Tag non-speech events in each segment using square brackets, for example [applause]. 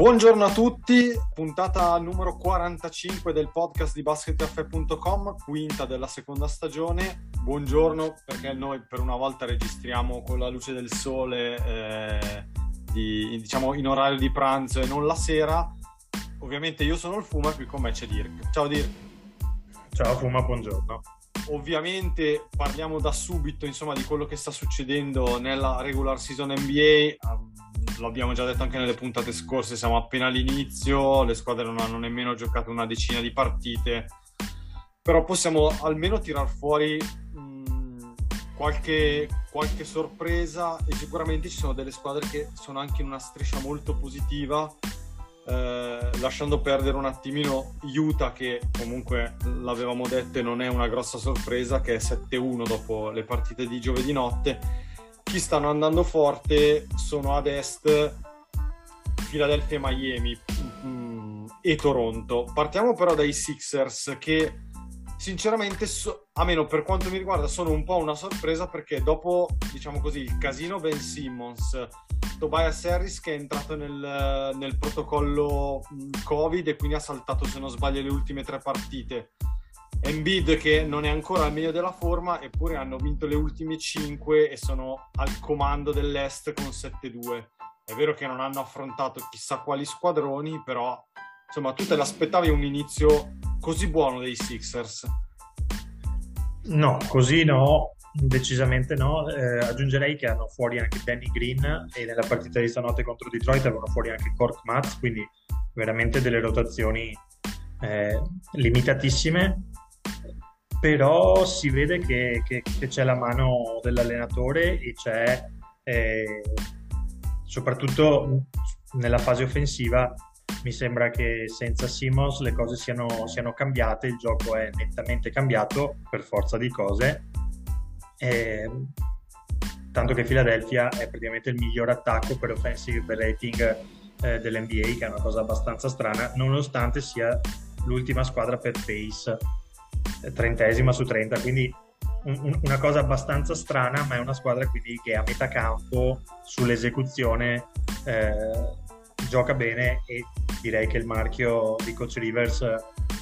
Buongiorno a tutti, puntata numero 45 del podcast di basketcaffè.com, quinta della seconda stagione. Buongiorno perché noi per una volta registriamo con la luce del sole, eh, di- diciamo in orario di pranzo e non la sera. Ovviamente io sono il Fuma e qui con me c'è Dirk. Ciao Dirk. Ciao Fuma, buongiorno. Ovviamente parliamo da subito insomma, di quello che sta succedendo nella regular season NBA. L'abbiamo già detto anche nelle puntate scorse, siamo appena all'inizio, le squadre non hanno nemmeno giocato una decina di partite, però possiamo almeno tirar fuori mh, qualche, qualche sorpresa e sicuramente ci sono delle squadre che sono anche in una striscia molto positiva, eh, lasciando perdere un attimino Utah che comunque l'avevamo detto e non è una grossa sorpresa che è 7-1 dopo le partite di giovedì notte chi stanno andando forte sono ad est Philadelphia e Miami mm, e Toronto partiamo però dai Sixers che sinceramente so- a meno per quanto mi riguarda sono un po' una sorpresa perché dopo diciamo così il casino Ben Simmons Tobias Harris che è entrato nel, nel protocollo mh, Covid e quindi ha saltato se non sbaglio le ultime tre partite. Embiid che non è ancora al meglio della forma eppure hanno vinto le ultime 5 e sono al comando dell'Est con 7-2. È vero che non hanno affrontato chissà quali squadroni, però insomma tu te l'aspettavi un inizio così buono dei Sixers. No, così no, decisamente no. Eh, aggiungerei che hanno fuori anche Danny Green e nella partita di stanotte contro Detroit avevano fuori anche Cork Matz, quindi veramente delle rotazioni eh, limitatissime. Però si vede che, che- che c'è la mano dell'allenatore e c'è eh, soprattutto nella fase offensiva mi sembra che senza Simmons le cose siano, siano cambiate, il gioco è nettamente cambiato per forza di cose. E, tanto che Philadelphia è praticamente il miglior attacco per offensive rating eh, dell'NBA, che è una cosa abbastanza strana, nonostante sia l'ultima squadra per pace, trentesima su 30, quindi un- un- una cosa abbastanza strana, ma è una squadra quindi che a metà campo sull'esecuzione eh, gioca bene e direi che il marchio di Coach Rivers eh,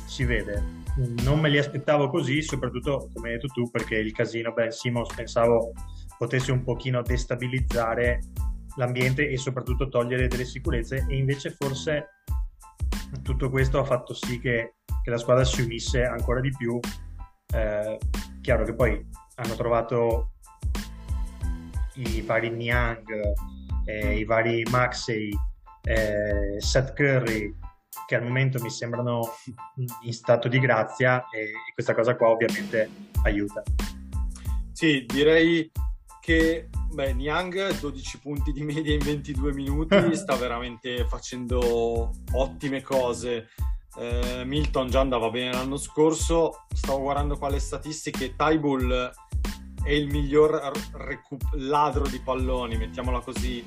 si vede. Non me li aspettavo così, soprattutto come hai detto tu, perché il casino Ben Simmons pensavo potesse un pochino destabilizzare l'ambiente e soprattutto togliere delle sicurezze e invece forse tutto questo ha fatto sì che, che la squadra si unisse ancora di più. Eh, chiaro che poi hanno trovato i vari Niang, eh, i vari Maxey, eh, Seth Curry, che al momento mi sembrano in stato di grazia e, questa cosa qua ovviamente aiuta. Sì, direi che beh, Niang 12 punti di media in 22 minuti, [laughs] sta veramente facendo ottime cose. Eh, Milton già andava bene l'anno scorso, stavo guardando qua le statistiche, Tybull è il miglior r- recu- ladro di palloni, mettiamola così,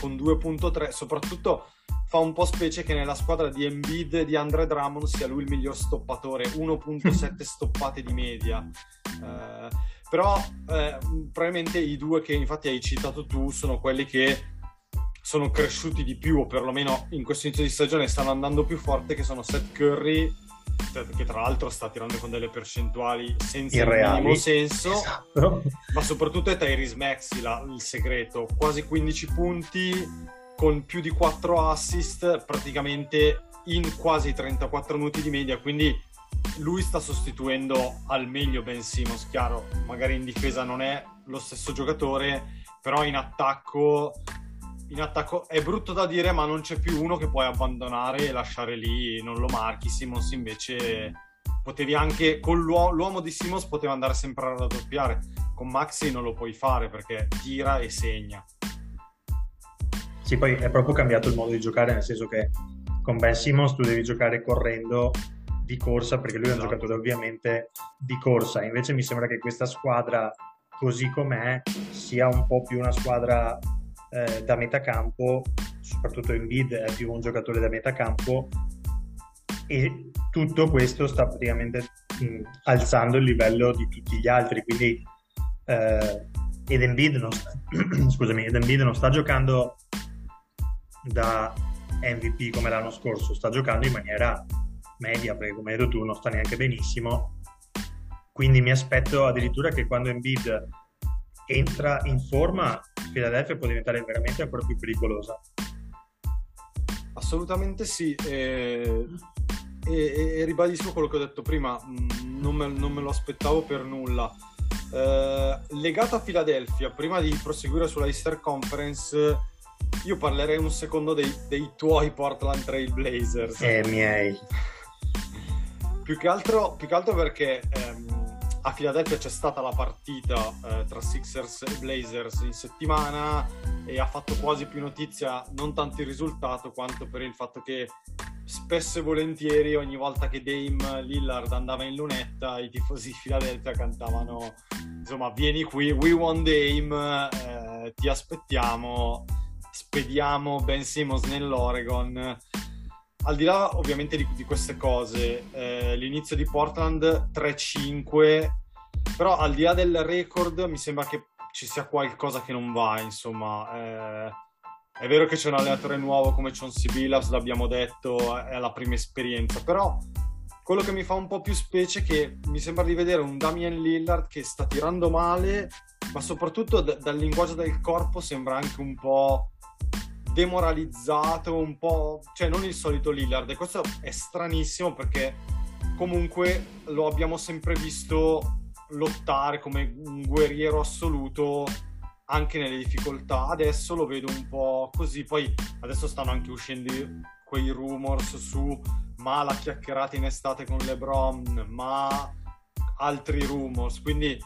con 2.3, soprattutto fa un po' specie che nella squadra di Embiid e di Andre Drummond sia lui il miglior stoppatore, [laughs] 1.7 stoppate di media. Eh, però eh, probabilmente i due che infatti hai citato tu sono quelli che sono cresciuti di più o perlomeno in questo inizio di stagione stanno andando più forte che sono Seth Curry che tra l'altro sta tirando con delle percentuali senza il Irreali. minimo senso Esatto. ma soprattutto è Tyrese Maxi la- il segreto quasi 15 punti con più di 4 assist praticamente in quasi 34 minuti di media quindi lui sta sostituendo al meglio Ben Simmons chiaro magari in difesa non è lo stesso giocatore però in attacco in attacco è brutto da dire ma non c'è più uno che puoi abbandonare e lasciare lì non lo marchi Simmons invece potevi anche con l'uo- l'uomo di Simmons poteva andare sempre a raddoppiare con Maxi non lo puoi fare perché tira e segna Sì, poi è proprio cambiato il modo di giocare, nel senso che con Ben Simmons tu devi giocare correndo di corsa, perché lui è un Esatto. giocatore ovviamente di corsa. Invece mi sembra che questa squadra, così com'è, sia un po' più una squadra eh, da metacampo, soprattutto Embiid è più un giocatore da metacampo e tutto questo sta praticamente mh, alzando il livello di tutti gli altri, quindi eh, ed Embiid non sta, [clears throat] scusami, ed Embiid non sta giocando da MVP come l'anno scorso, sta giocando in maniera media, perché come hai detto tu non sta neanche benissimo. Quindi mi aspetto addirittura che quando Embiid entra in forma, Philadelphia può diventare veramente ancora più pericolosa. Assolutamente sì, e, e- e ribadisco quello che ho detto prima, mh, non me, non me lo aspettavo per nulla. Eh, legato a Philadelphia, prima di proseguire sulla Easter Conference, io parlerei un secondo dei, dei tuoi Portland Trail Blazers. E miei. [laughs] Più che altro, più che altro perché ehm, a Philadelphia c'è stata la partita eh, tra Sixers e Blazers in settimana e ha fatto quasi più notizia non tanto il risultato quanto per il fatto che spesso e volentieri ogni volta che Dame Lillard andava in lunetta i tifosi di Philadelphia cantavano insomma vieni qui, we want Dame, eh, ti aspettiamo, spediamo Ben Simmons nell'Oregon al di là ovviamente di, di queste cose, eh, l'inizio di Portland 3-5, però al di là del record mi sembra che ci sia qualcosa che non va, insomma. Eh, è vero che c'è un allenatore nuovo come Chauncey Billups, l'abbiamo detto, è la prima esperienza, però quello che mi fa un po' più specie è che mi sembra di vedere un Damian Lillard che sta tirando male, ma soprattutto d- dal linguaggio del corpo sembra anche un po' demoralizzato, un po', cioè non il solito Lillard e questo è stranissimo perché comunque lo abbiamo sempre visto lottare come un guerriero assoluto anche nelle difficoltà. Adesso lo vedo un po' così, poi adesso stanno anche uscendo quei rumors su ma la chiacchierata in estate con LeBron, ma altri rumors, quindi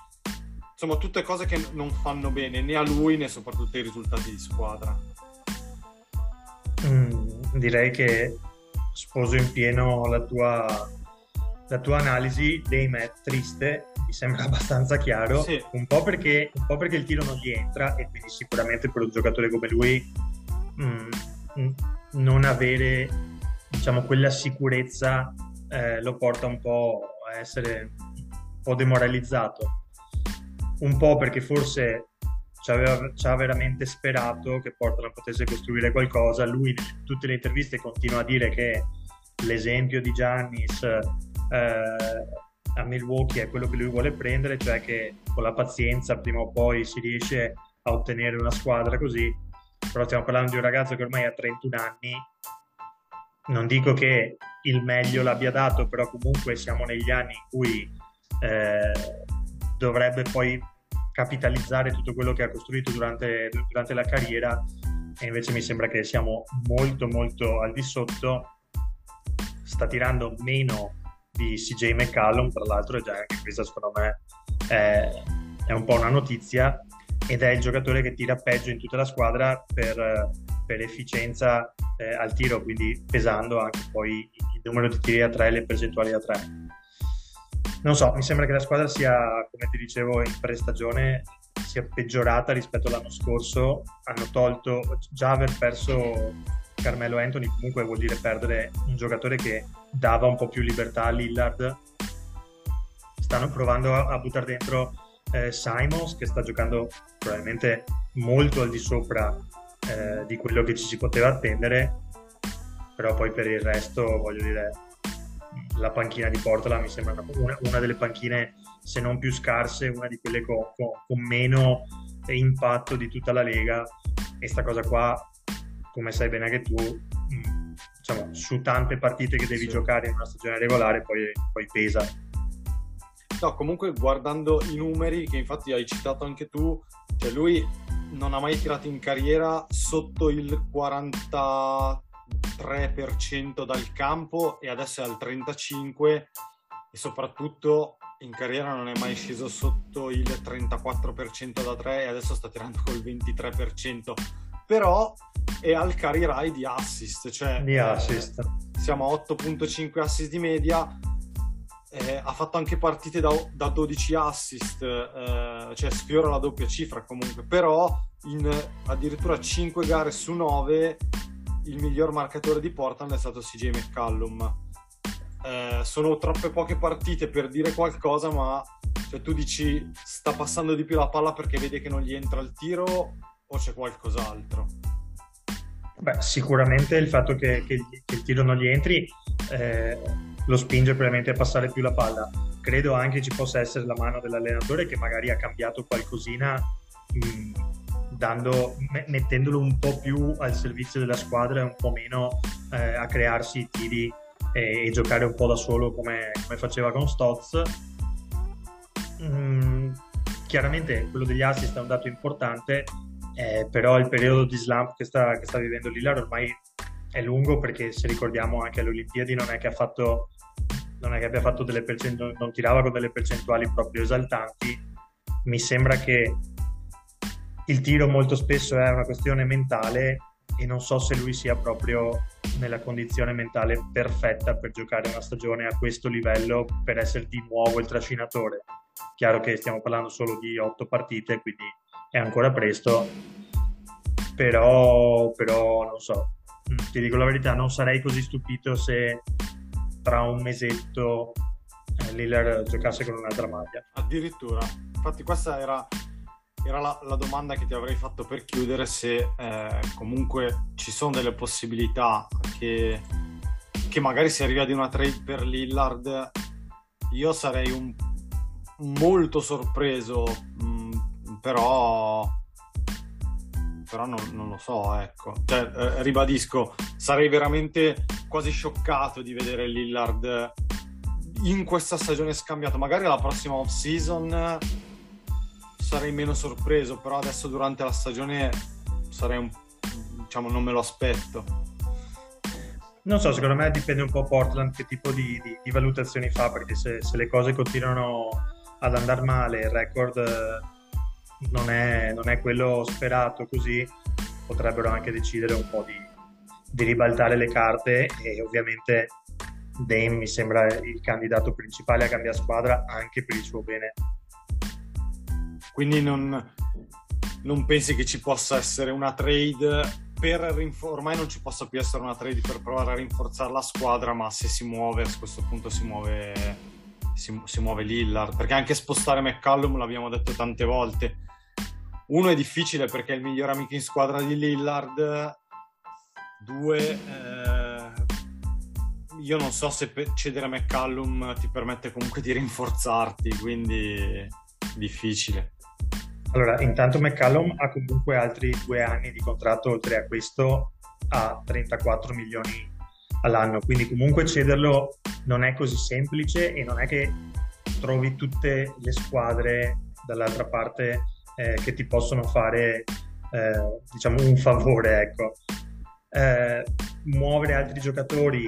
insomma tutte cose che non fanno bene né a lui né soprattutto ai risultati di squadra. Mm, direi che sposo in pieno la tua, la tua analisi. Dame è triste, mi sembra [laughs] abbastanza chiaro. Sì. Un, po perché, un po' perché il tiro non gli entra e quindi sicuramente per un giocatore come lui mm, mm, non avere diciamo quella sicurezza eh, lo porta un po' a essere un po' demoralizzato. Un po' perché forse ci aveva, ci ha veramente sperato che Portland potesse costruire qualcosa. Lui in tutte le interviste continua a dire che l'esempio di Giannis eh, a Milwaukee è quello che lui vuole prendere, cioè che con la pazienza prima o poi si riesce a ottenere una squadra così. Però stiamo parlando di un ragazzo che ormai ha 31 anni. Non dico che il meglio l'abbia dato, però comunque siamo negli anni in cui eh, dovrebbe poi capitalizzare tutto quello che ha costruito durante, durante la carriera e invece mi sembra che siamo molto molto al di sotto. Sta tirando meno di CJ McCallum tra l'altro e già anche questa secondo me è, è un po' una notizia ed è il giocatore che tira peggio in tutta la squadra per, per efficienza eh, al tiro quindi pesando anche poi il numero di tiri a tre e le percentuali a tre non so, mi sembra che la squadra sia, come ti dicevo in pre-stagione, sia peggiorata rispetto all'anno scorso. Hanno tolto, già aver perso Carmelo Anthony comunque vuol dire perdere un giocatore che dava un po' più libertà a Lillard. Stanno provando a, a buttare dentro eh, Simons che sta giocando probabilmente molto al di sopra eh, di quello che ci si poteva attendere, però poi per il resto voglio dire la panchina di Portola mi sembra una, una, delle panchine se non più scarse, una di quelle con, con, con meno impatto di tutta la Lega e sta cosa qua, come sai bene anche tu, mh, diciamo, su tante partite che devi Sì. giocare in una stagione regolare poi, poi pesa. No, comunque guardando i numeri che infatti hai citato anche tu, cioè lui non ha mai tirato in carriera sotto il 43% dal campo e adesso è al 35% e soprattutto in carriera non è mai sceso sotto il 34% da 3 e adesso sta tirando col 23%. Però e al carry rai di assist, cioè di assist. Eh, siamo a 8.5 assist di media, eh, ha fatto anche partite da, da 12 assist, eh, cioè sfiora la doppia cifra comunque, però in addirittura 5 gare su 9 il miglior marcatore di Portland è stato CJ McCallum. Eh, sono troppe poche partite per dire qualcosa, ma cioè, tu dici sta passando di più la palla perché vede che non gli entra il tiro o c'è qualcos'altro? Beh, sicuramente il fatto che, che, che il tiro non gli entri eh, lo spinge probabilmente a passare più la palla. Credo anche ci possa essere la mano dell'allenatore che magari ha cambiato qualcosina mh, dando, mettendolo un po' più al servizio della squadra e un po' meno eh, a crearsi i tiri e, e, giocare un po' da solo come, come faceva con Stotz. Mm, chiaramente quello degli assist è un dato importante, eh, però il periodo di slump che sta, che sta vivendo Lillard ormai è lungo perché se ricordiamo anche alle Olimpiadi non è che ha fatto non è che abbia fatto delle percentuali non tirava con delle percentuali proprio esaltanti mi sembra che il tiro molto spesso è una questione mentale e non so se lui sia proprio nella condizione mentale perfetta per giocare una stagione a questo livello per essere di nuovo il trascinatore. Chiaro che stiamo parlando solo di otto partite, quindi è ancora presto, però, però non so, mm, ti dico la verità, non sarei così stupito se tra un mesetto eh, Lillard giocasse con un'altra maglia. Addirittura, infatti questa era era la, la, domanda che ti avrei fatto per chiudere se eh, comunque ci sono delle possibilità che, che, magari si arriva di una trade per Lillard io sarei un, molto sorpreso mh, mm, però però non, non, lo so ecco. Cioè, eh, ribadisco sarei veramente quasi scioccato di vedere Lillard in questa stagione scambiato. Magari la prossima off season sarei meno sorpreso, però adesso durante la stagione sarei un diciamo non me lo aspetto. Non so, secondo me dipende un po' Portland che tipo di, di, di valutazioni fa, perché se, se, le cose continuano ad andare male, il record eh, non è, non è quello sperato così, potrebbero anche decidere un po' di, di ribaltare le carte e ovviamente Dame mi sembra il candidato principale a cambiare squadra anche per il suo bene quindi non, non pensi che ci possa essere una trade per rinfor- ormai non ci possa più essere una trade per provare a rinforzare la squadra, ma se si muove a questo punto si muove, si, si muove Lillard, perché anche spostare McCallum l'abbiamo detto tante volte. Uno è difficile perché è il miglior amico in squadra di Lillard, due eh, io non so se cedere McCallum ti permette comunque di rinforzarti, quindi difficile. Allora, intanto McCallum ha comunque altri due anni di contratto oltre a questo a 34 milioni all'anno, quindi comunque cederlo non è così semplice e non è che trovi tutte le squadre dall'altra parte eh, che ti possono fare eh, diciamo un favore, ecco. Eh, muovere altri giocatori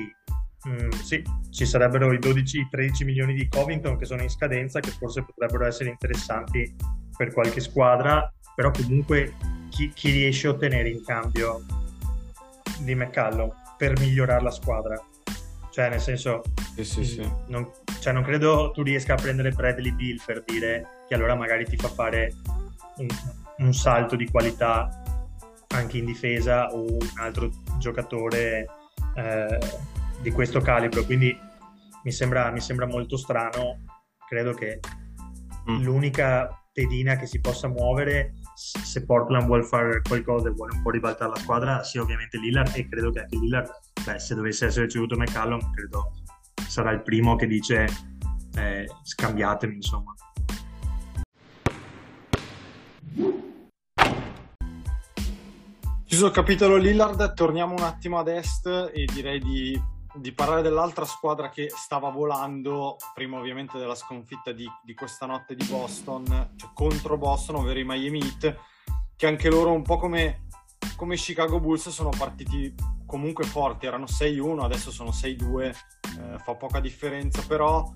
Mm, sì, ci sarebbero i 12-13 milioni di Covington che sono in scadenza, che forse potrebbero essere interessanti per qualche squadra, però comunque chi, chi riesce a ottenere in cambio di McCallum per migliorare la squadra? Cioè, nel senso, sì, sì, sì. Mm, non, cioè, non credo tu riesca a prendere Bradley Bill per dire che allora magari ti fa fare un, un salto di qualità anche in difesa o un altro giocatore eh, di questo calibro, quindi mi sembra, mi sembra molto strano. Credo che mm. l'unica pedina che si possa muovere se Portland vuole fare qualcosa e vuole un po' ribaltare la squadra sia ovviamente Lillard e credo che anche Lillard, beh, se dovesse essere ricevuto McCallum, credo sarà il primo che dice eh, scambiatemi insomma. Chiuso il capitolo Lillard, torniamo un attimo ad est e direi di di parlare dell'altra squadra che stava volando, prima ovviamente della sconfitta di, di questa notte di Boston, cioè contro Boston, ovvero i Miami Heat, che anche loro un po' come, come Chicago Bulls sono partiti comunque forti, erano 6-1, adesso sono 6-2, eh, fa poca differenza, però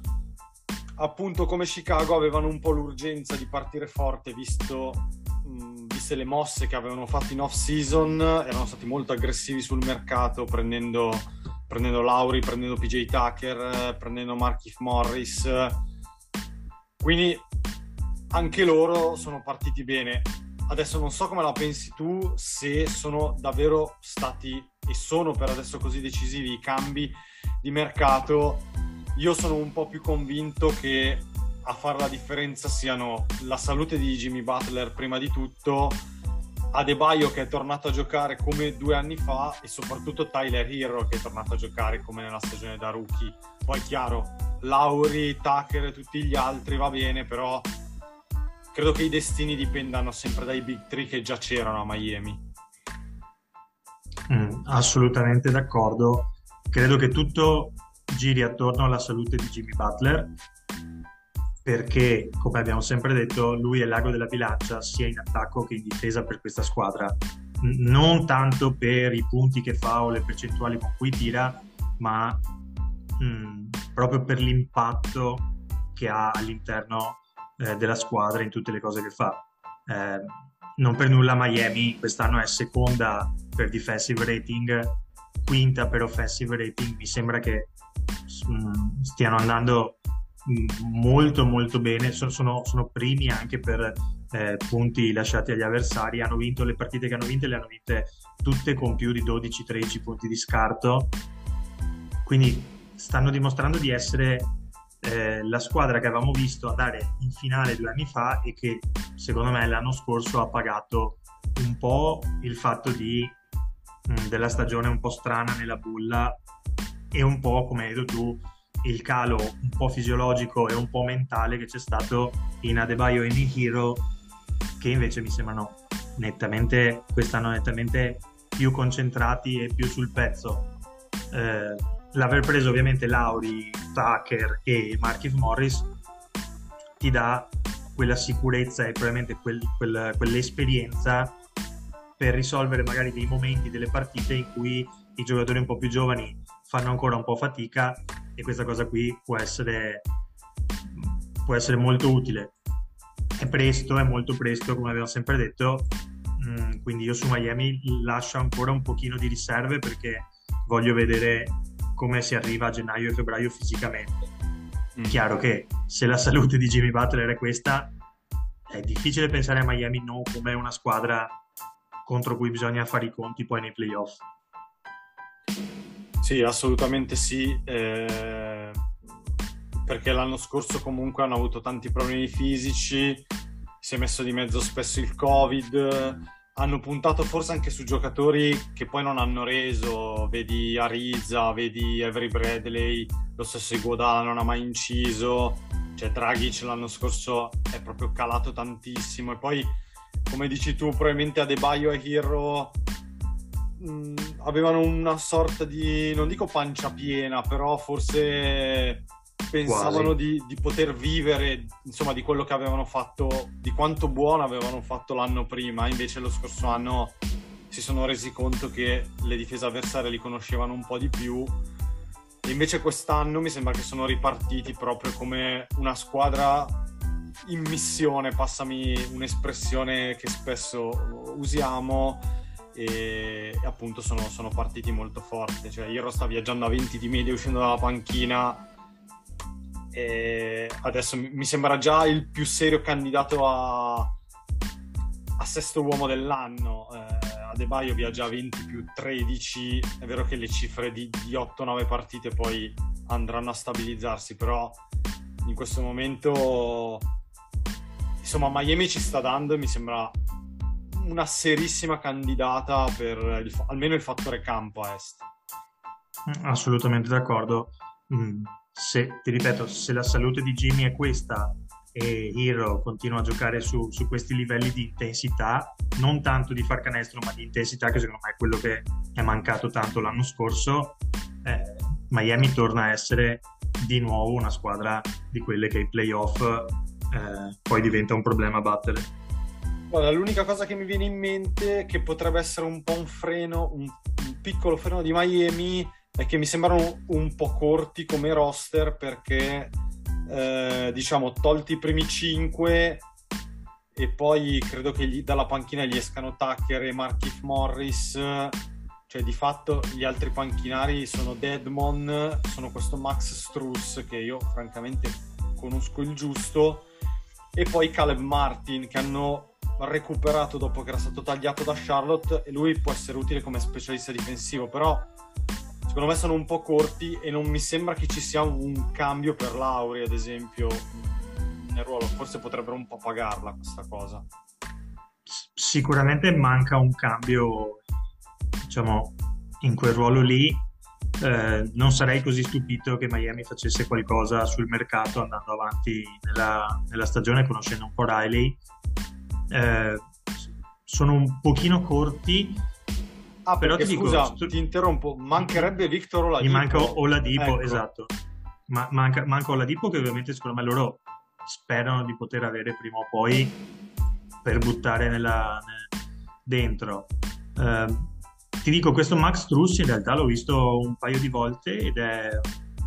appunto come Chicago avevano un po' l'urgenza di partire forte visto, viste le mosse che avevano fatto in off-season, erano stati molto aggressivi sul mercato, prendendo, prendendo Lauri, prendendo PJ Tucker, prendendo Markif Morris. Quindi anche loro sono partiti bene. Adesso non so come la pensi tu, se sono davvero stati e sono per adesso così decisivi i cambi di mercato. Io sono un po' più convinto che a fare la differenza siano la salute di Jimmy Butler prima di tutto, Adebayo che è tornato a giocare come due anni fa e soprattutto Tyler Hero che è tornato a giocare come nella stagione da rookie. Poi chiaro, Lauri, Tucker e tutti gli altri va bene, però credo che i destini dipendano sempre dai big three che già c'erano a Miami. Mm, assolutamente d'accordo. Credo che tutto giri attorno alla salute di Jimmy Butler perché, come abbiamo sempre detto, lui è l'ago della bilancia sia in attacco che in difesa per questa squadra. Non tanto per i punti che fa o le percentuali con cui tira, ma mh, mm, proprio per l'impatto che ha all'interno eh, della squadra in tutte le cose che fa. Eh, non per nulla Miami quest'anno è seconda per defensive rating, quinta per offensive rating. Mi sembra che mh, mm, stiano andando molto molto bene, sono, sono, sono primi anche per eh, punti lasciati agli avversari, hanno vinto le partite che hanno vinto, le hanno vinte tutte con più di 12-13 punti di scarto, quindi stanno dimostrando di essere eh, la squadra che avevamo visto andare in finale due anni fa e che secondo me l'anno scorso ha pagato un po' il fatto di, mh, mm, della stagione un po' strana nella bulla e un po' come hai detto tu il calo un po' fisiologico e un po' mentale che c'è stato in Adebayo e in Hero che invece mi sembrano nettamente quest'anno nettamente più concentrati e più sul pezzo. Eh, l'aver preso ovviamente Lauri, Tucker e Markif Morris ti dà quella sicurezza e probabilmente quel, quel, quell'esperienza per risolvere magari dei momenti delle partite in cui i giocatori un po' più giovani fanno ancora un po' fatica e questa cosa qui può essere, può essere molto utile. È presto, è molto presto, come abbiamo sempre detto, mm, quindi io su Miami lascio ancora un pochino di riserve perché voglio vedere come si arriva a gennaio e febbraio fisicamente. Mm. Chiaro che se la salute di Jimmy Butler è questa, è difficile pensare a Miami non come una squadra contro cui bisogna fare i conti poi nei playoff. Sì, assolutamente sì, eh, perché l'anno scorso comunque hanno avuto tanti problemi fisici, si è messo di mezzo spesso il Covid, hanno puntato forse anche su giocatori che poi non hanno reso, vedi Ariza, vedi Avery Bradley, lo stesso Iguodala non ha mai inciso, cioè Dragic l'anno scorso è proprio calato tantissimo e poi come dici tu probabilmente Adebayo e Hero mh, avevano una sorta di, non dico pancia piena, però forse pensavano di, di, poter vivere insomma di quello che avevano fatto, di quanto buono avevano fatto l'anno prima, invece lo scorso anno si sono resi conto che le difese avversarie li conoscevano un po' di più. E invece quest'anno mi sembra che sono ripartiti proprio come una squadra in missione, passami un'espressione che spesso usiamo, e appunto sono, sono partiti molto forti. Cioè, Hero sta viaggiando a 20 di media uscendo dalla panchina e adesso mi sembra già il più serio candidato a, a sesto uomo dell'anno. Eh, Adebayo viaggia a 20 più 13, è vero che le cifre di, di 8-9 partite poi andranno a stabilizzarsi, però in questo momento insomma Miami ci sta dando e mi sembra una serissima candidata per il, almeno il fattore campo a est. Mm, assolutamente d'accordo. Mm, se, ti ripeto, se la salute di Jimmy è questa e Hero continua a giocare su, su, questi livelli di intensità, non tanto di far canestro, ma di intensità, che secondo me è quello che è mancato tanto l'anno scorso, eh, Miami torna a essere di nuovo una squadra di quelle che i playoff eh, poi diventa un problema battere. Guarda, l'unica cosa che mi viene in mente che potrebbe essere un po' un freno, un, un piccolo freno di Miami è che mi sembrano un po' corti come roster perché, eh, diciamo, tolti i primi 5, e poi credo che gli, dalla panchina gli escano Tucker e Markif Morris. Cioè di fatto gli altri panchinari sono Deadmon sono questo Max Struss che io francamente conosco il giusto e poi Caleb Martin che hanno recuperato dopo che era stato tagliato da Charlotte e lui può essere utile come specialista difensivo però secondo me sono un po' corti e non mi sembra che ci sia un cambio per Lauri ad esempio nel ruolo. Forse potrebbero un po' pagarla questa cosa. Sicuramente manca un cambio diciamo in quel ruolo lì. Eh, non sarei così stupito che Miami facesse qualcosa sul mercato andando avanti nella, nella stagione conoscendo un po' Riley eh, sono un pochino corti ah però perché ti dico, scusa stu- ti interrompo mancherebbe Victor Oladipo mi manca Oladipo Ecco. esatto Ma, manca, manca Oladipo che ovviamente secondo me loro sperano di poter avere prima o poi per buttare nella, ne- dentro Eh, ti dico questo Max Truss in realtà l'ho visto un paio di volte ed è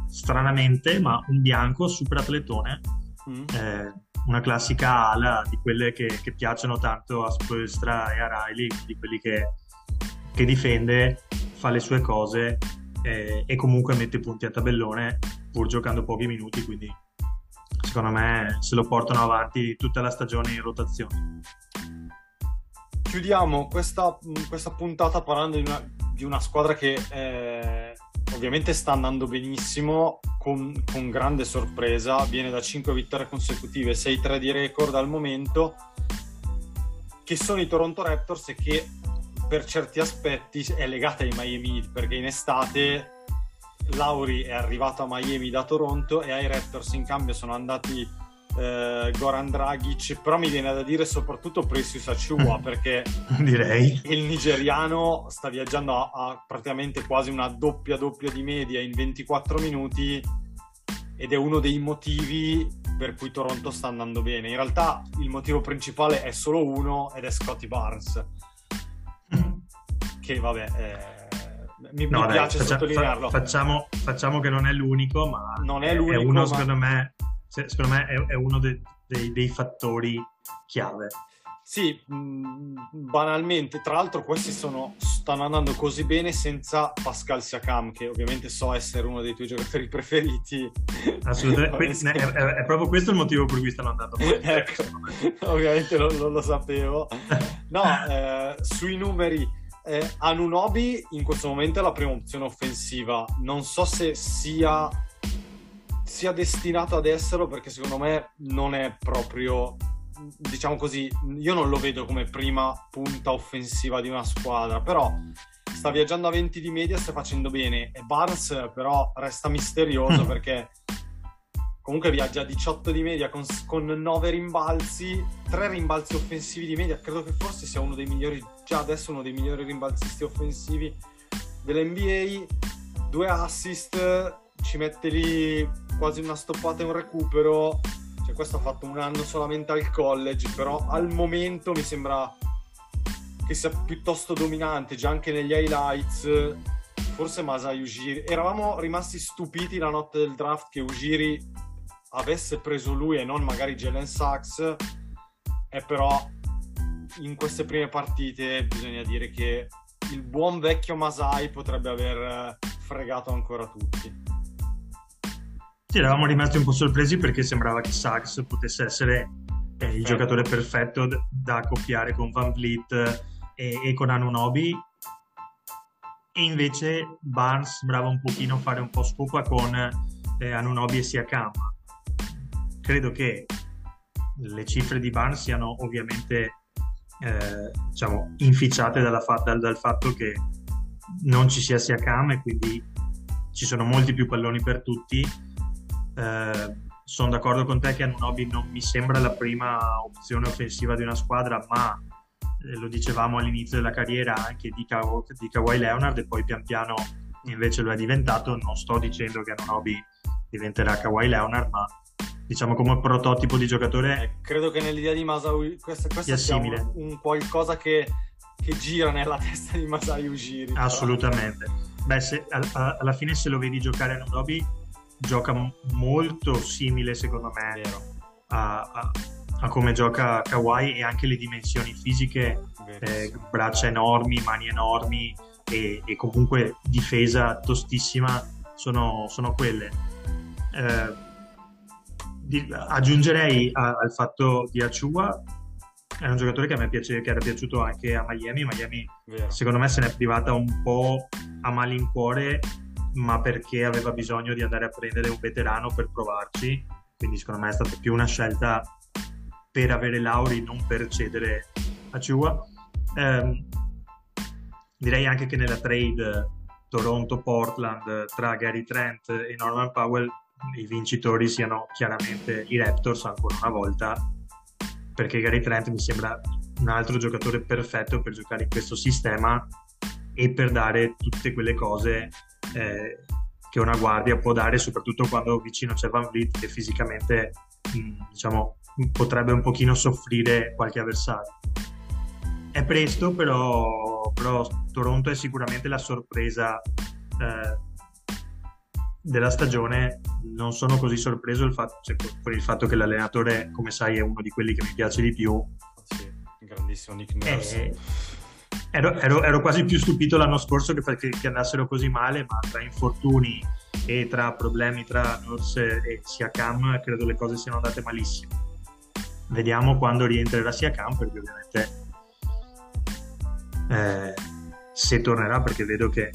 stranamente ma un bianco super atletone Mm. eh, una classica ala di quelle che, che piacciono tanto a Spoelstra e a Riley, di quelli che, che difende, fa le sue cose eh, e comunque mette punti a tabellone pur giocando pochi minuti, quindi secondo me se lo portano avanti tutta la stagione in rotazione. chiudiamo questa, questa puntata parlando di una, di una squadra che eh, ovviamente sta andando benissimo con, con grande sorpresa viene da 5 vittorie consecutive 6-3 di record al momento che sono i Toronto Raptors e che per certi aspetti è legata ai Miami Heat perché in estate Lauri è arrivato a Miami da Toronto e ai Raptors in cambio sono andati eh, Goran Dragic però mi viene da dire soprattutto Precious Achua perché [laughs] Direi. il nigeriano sta viaggiando a, a praticamente quasi una doppia doppia di media in 24 minuti ed è uno dei motivi per cui Toronto sta andando bene. In realtà il motivo principale è solo uno ed è Scotty Barnes, che vabbè, eh, mi, No, mi dai, piace faccia- sottolinearlo. fa- facciamo, facciamo che non è l'unico, ma Non è l'unico, uno, ma- secondo me, se- secondo me è, è uno de- dei, dei fattori chiave. Sì, mh, banalmente, tra l'altro questi sono, stanno andando così bene senza Pascal Siakam, che ovviamente so essere uno dei tuoi giocatori [laughs] preferiti. Assolutamente, è, è- è proprio questo il motivo per cui stanno andando [laughs] bene. ecco, ovviamente non, non lo sapevo. No, [laughs] eh, sui numeri, eh, Anunobi in questo momento è la prima opzione offensiva. Non so se sia, sia destinato ad esserlo perché secondo me non è proprio, diciamo così, io non lo vedo come prima punta offensiva di una squadra, però sta viaggiando a 20 di media, sta facendo bene. E Barnes però resta misterioso [laughs] perché comunque viaggia a 18 di media con, con 9 rimbalzi, 3 rimbalzi offensivi di media. Credo che forse sia uno dei migliori, già adesso uno dei migliori rimbalzisti offensivi dell'NBA. Due assist, ci mette lì quasi una stoppata e un recupero. Cioè, questo ha fatto un anno solamente al college, però al momento mi sembra che sia piuttosto dominante, già anche negli highlights. Forse Masai Ujiri. Eravamo rimasti stupiti la notte del draft che Ujiri avesse preso lui e non magari Jalen Sachs. E però in queste prime partite bisogna dire che il buon vecchio Masai potrebbe aver fregato ancora tutti. Sì, eravamo rimasti un po' sorpresi perché sembrava che Sachs potesse essere eh, il giocatore perfetto da accoppiare con Van Vliet e, e con Anunobi e invece Barnes sembrava un pochino fare un po' scopa con eh, Anunobi e Siakam. Credo che le cifre di Barnes siano ovviamente eh, diciamo, inficiate fa- dal, dal fatto che non ci sia Siakam e quindi ci sono molti più palloni per tutti. Eh, sono d'accordo con te che Anunobi non mi sembra la prima opzione offensiva di una squadra, ma eh, lo dicevamo all'inizio della carriera anche di, Ka- di Kawhi Leonard e poi pian piano invece lo è diventato. Non sto dicendo che Anunobi diventerà Kawhi Leonard, ma diciamo come prototipo di giocatore Eh, credo che nell'idea di Masai questo, questo Sia sia un, simile. un qualcosa che, che gira nella [laughs] testa di Masai Ujiri. però. Assolutamente. Beh, se- a- a- alla fine se lo vedi giocare a Anunobi, gioca molto simile secondo me a, a- a come gioca Kawhi e anche le dimensioni fisiche, eh, braccia enormi, mani enormi e, e comunque difesa tostissima sono, sono quelle. Eh, di, aggiungerei a, al fatto di Achua è un giocatore che a me piace, che era piaciuto anche a Miami. Miami, Vero. secondo me, se n'è privata un po' a malincuore, ma perché aveva bisogno di andare a prendere un veterano per provarci. Quindi, secondo me, è stata più una scelta per avere Lauri, non per cedere a Chua. Eh, direi anche che nella trade Toronto-Portland tra Gary Trent e Norman Powell i vincitori siano chiaramente i Raptors ancora una volta perché Gary Trent mi sembra un altro giocatore perfetto per giocare in questo sistema e per dare tutte quelle cose eh, che una guardia può dare, soprattutto quando vicino c'è Van Vliet che fisicamente mh, diciamo, potrebbe un pochino soffrire qualche avversario. È presto, però, però Toronto è sicuramente la sorpresa eh, della stagione non sono così sorpreso il fatto, cioè, per il fatto che l'allenatore, come sai, è uno di quelli che mi piace di più. Sì, grandissimo Nick Nurse. Eh, ero, ero, ero, quasi più stupito l'anno scorso che, che, che, andassero così male, ma tra infortuni e tra problemi tra Nurse e Siakam credo le cose siano andate malissimo. Vediamo quando rientrerà Siakam, perché ovviamente eh, se tornerà, perché vedo che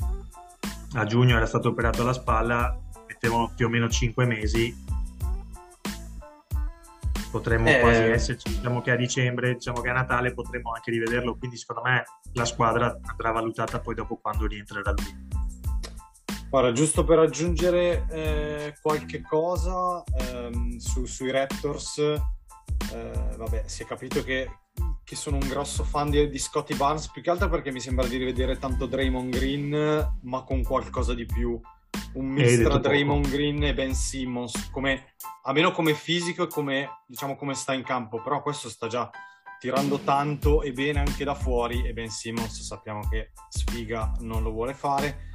a giugno era stato operato alla spalla, mettevano più o meno 5 mesi, potremmo eh, quasi esserci. Diciamo che a dicembre, diciamo che a Natale potremmo anche rivederlo, quindi secondo me la squadra andrà valutata poi dopo quando rientrerà lui. Guarda, giusto per aggiungere eh, qualche cosa ehm, su, sui Raptors, eh, vabbè, si è capito che, che, sono un grosso fan di, di Scotty Barnes, più che altro perché mi sembra di rivedere tanto Draymond Green, ma con qualcosa di più un mix tra Draymond Green e Ben Simmons, come, almeno come fisico e come, diciamo, come sta in campo, però questo sta già tirando tanto e bene anche da fuori e Ben Simmons sappiamo che sfiga non lo vuole fare.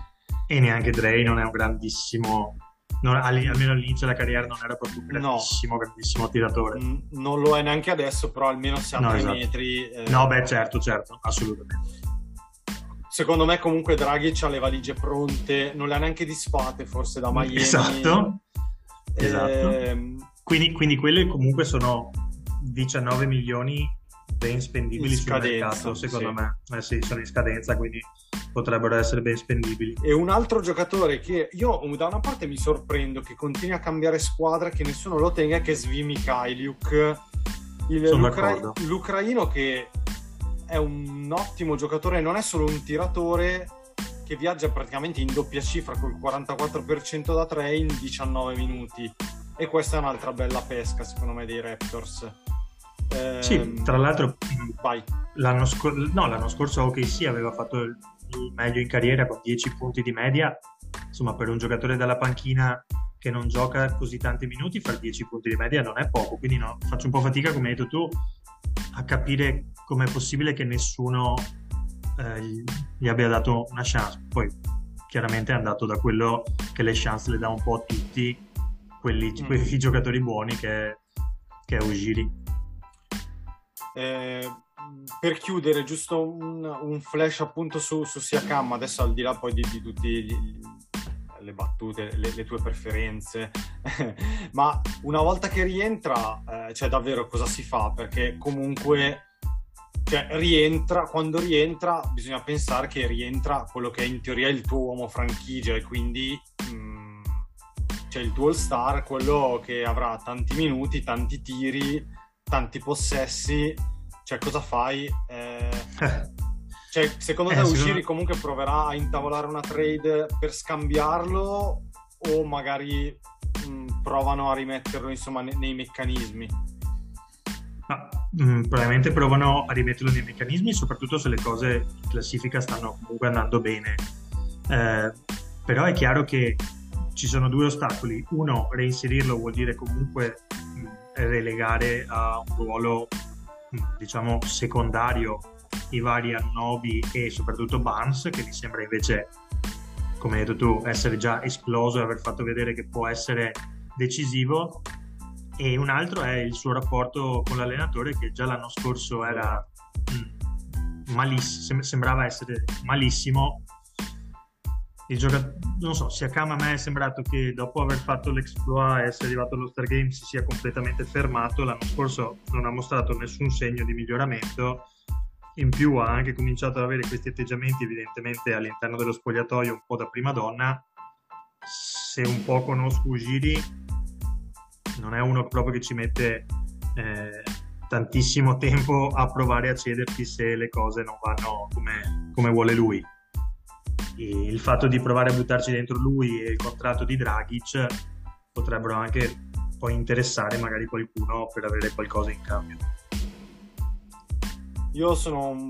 E neanche Dray non è un grandissimo non, almeno all'inizio della carriera non era proprio un grandissimo, no. grandissimo tiratore. Non lo è neanche adesso, però almeno ha no, esatto. metri. Eh... No, beh, certo, certo, assolutamente. Secondo me comunque Draghi ha le valigie pronte, non le ha neanche disfatte forse da Miami. Esatto. Eh... esatto. Quindi, quindi quelle comunque sono 19 milioni ben spendibili sul mercato, secondo sì. me. Eh sì, sono in scadenza, quindi potrebbero essere ben spendibili. E un altro giocatore che io da una parte mi sorprendo che continui a cambiare squadra, che nessuno lo tenga, che è Svi Mikhailiuk, il, l'ucra- l'ucraino che è un ottimo giocatore, non è solo un tiratore che viaggia praticamente in doppia cifra col 44% da 3 in 19 minuti. E questa è un'altra bella pesca, secondo me, dei Raptors. Eh, sì, tra l'altro l'anno, scor- no, l'anno, scorso OKC aveva fatto il, meglio in carriera con 10 punti di media. Insomma, per un giocatore dalla panchina che non gioca così tanti minuti, fare 10 punti di media non è poco. Quindi no, faccio un po' fatica, come hai detto tu, a capire com'è possibile che nessuno eh, gli abbia dato una chance. Poi chiaramente è andato da quello che le chance le dà un po' a tutti, quelli, mm. quei giocatori buoni che, che è Ujiri. Eh, per chiudere, giusto un, un, flash appunto su, su Siakam, adesso al di là poi di, di tutte le battute, le, le tue preferenze, [laughs] ma una volta che rientra, eh, cioè davvero cosa si fa? Perché comunque cioè, rientra, quando rientra bisogna pensare che rientra quello che è in teoria il tuo uomo franchigia e quindi mh, mm, cioè il tuo all star, quello che avrà tanti minuti, tanti tiri, tanti possessi, cioè cosa fai? Eh, [laughs] cioè, secondo te eh, Usciri secondo... comunque proverà a intavolare una trade per scambiarlo o magari mh, provano a rimetterlo insomma nei, nei meccanismi? Ma, mh, probabilmente provano a rimetterlo nei meccanismi, soprattutto se le cose in classifica stanno comunque andando bene. Eh, però è chiaro che ci sono due ostacoli. Uno, reinserirlo vuol dire comunque mh, relegare a un ruolo, diciamo, secondario i vari Annobi e soprattutto Barnes, che mi sembra invece, come hai detto tu, essere già esploso e aver fatto vedere che può essere decisivo e un altro è il suo rapporto con l'allenatore che già l'anno scorso era mm, malissimo, sembrava essere malissimo. Il giocatore, non so, Siakam a me è sembrato che dopo aver fatto l'exploit e essere arrivato allo Star Game si sia completamente fermato. L'anno scorso non ha mostrato nessun segno di miglioramento. In più ha anche cominciato ad avere questi atteggiamenti evidentemente all'interno dello spogliatoio un po' da prima donna. Se un po' conosco Ugiri, non è uno proprio che ci mette eh, tantissimo tempo a provare a cederti se le cose non vanno come, come vuole lui. E il fatto di provare a buttarci dentro lui e il contratto di Dragic potrebbero anche poi interessare magari qualcuno per avere qualcosa in cambio. Io sono un,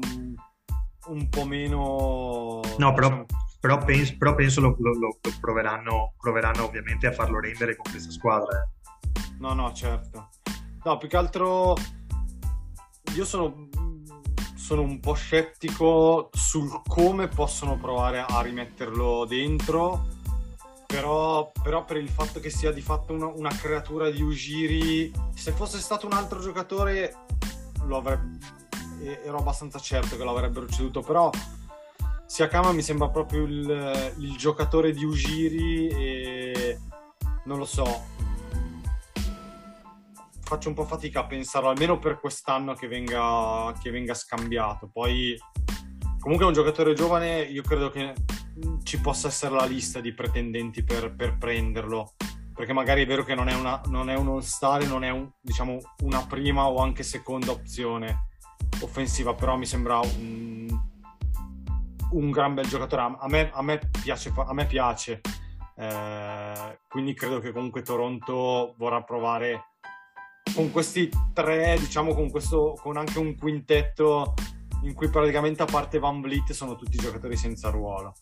un po' meno... No, però, diciamo... però, penso, però penso lo, lo, lo proveranno, proveranno, ovviamente a farlo rendere con questa squadra. Eh. No, no, certo. No, più che altro io sono, sono un po' scettico sul come possono provare a rimetterlo dentro. Però, però, per il fatto che sia di fatto una, una, creatura di Ugiri, se fosse stato un altro giocatore lo avrebbe, ero abbastanza certo che lo avrebbero ceduto, però Siakama mi sembra proprio il, il giocatore di Ugiri e non lo so, faccio un po' fatica a pensarlo, almeno per quest'anno che venga, che venga scambiato. Poi, comunque, è un giocatore giovane, io credo che ci possa essere la lista di pretendenti per, per prenderlo. Perché magari è vero che non è, una, non è un all-star, non è un, diciamo, una prima o anche seconda opzione offensiva, però mi sembra un, un gran bel giocatore. A me, a me piace. A me piace. Eh, quindi credo che comunque Toronto vorrà provare con questi tre, diciamo con, questo, con anche un quintetto in cui praticamente a parte Van Vliet sono tutti giocatori senza ruolo.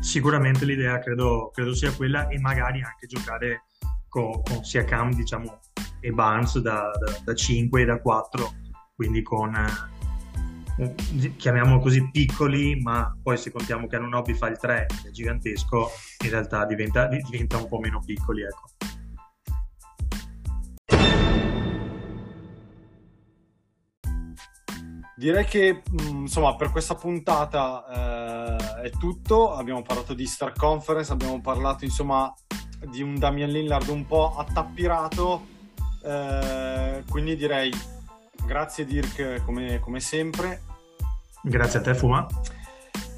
Sicuramente l'idea credo, credo sia quella e magari anche giocare con, con sia Cam diciamo, e Barnes da, da, da 5 e da 4, quindi con eh, chiamiamolo così piccoli, ma poi se contiamo che hanno hobby fa il 3, è gigantesco, in realtà diventa, diventa un po' meno piccoli. Ecco. Direi che mm, insomma per questa puntata eh, è tutto. Abbiamo parlato di Star Conference, abbiamo parlato insomma di un Damian Lillard un po' attappirato. Eh, quindi direi grazie Dirk come, come sempre. Grazie a te Fuma.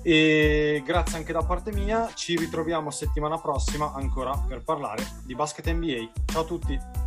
E grazie anche da parte mia. Ci ritroviamo settimana prossima ancora per parlare di basket NBA. Ciao a tutti.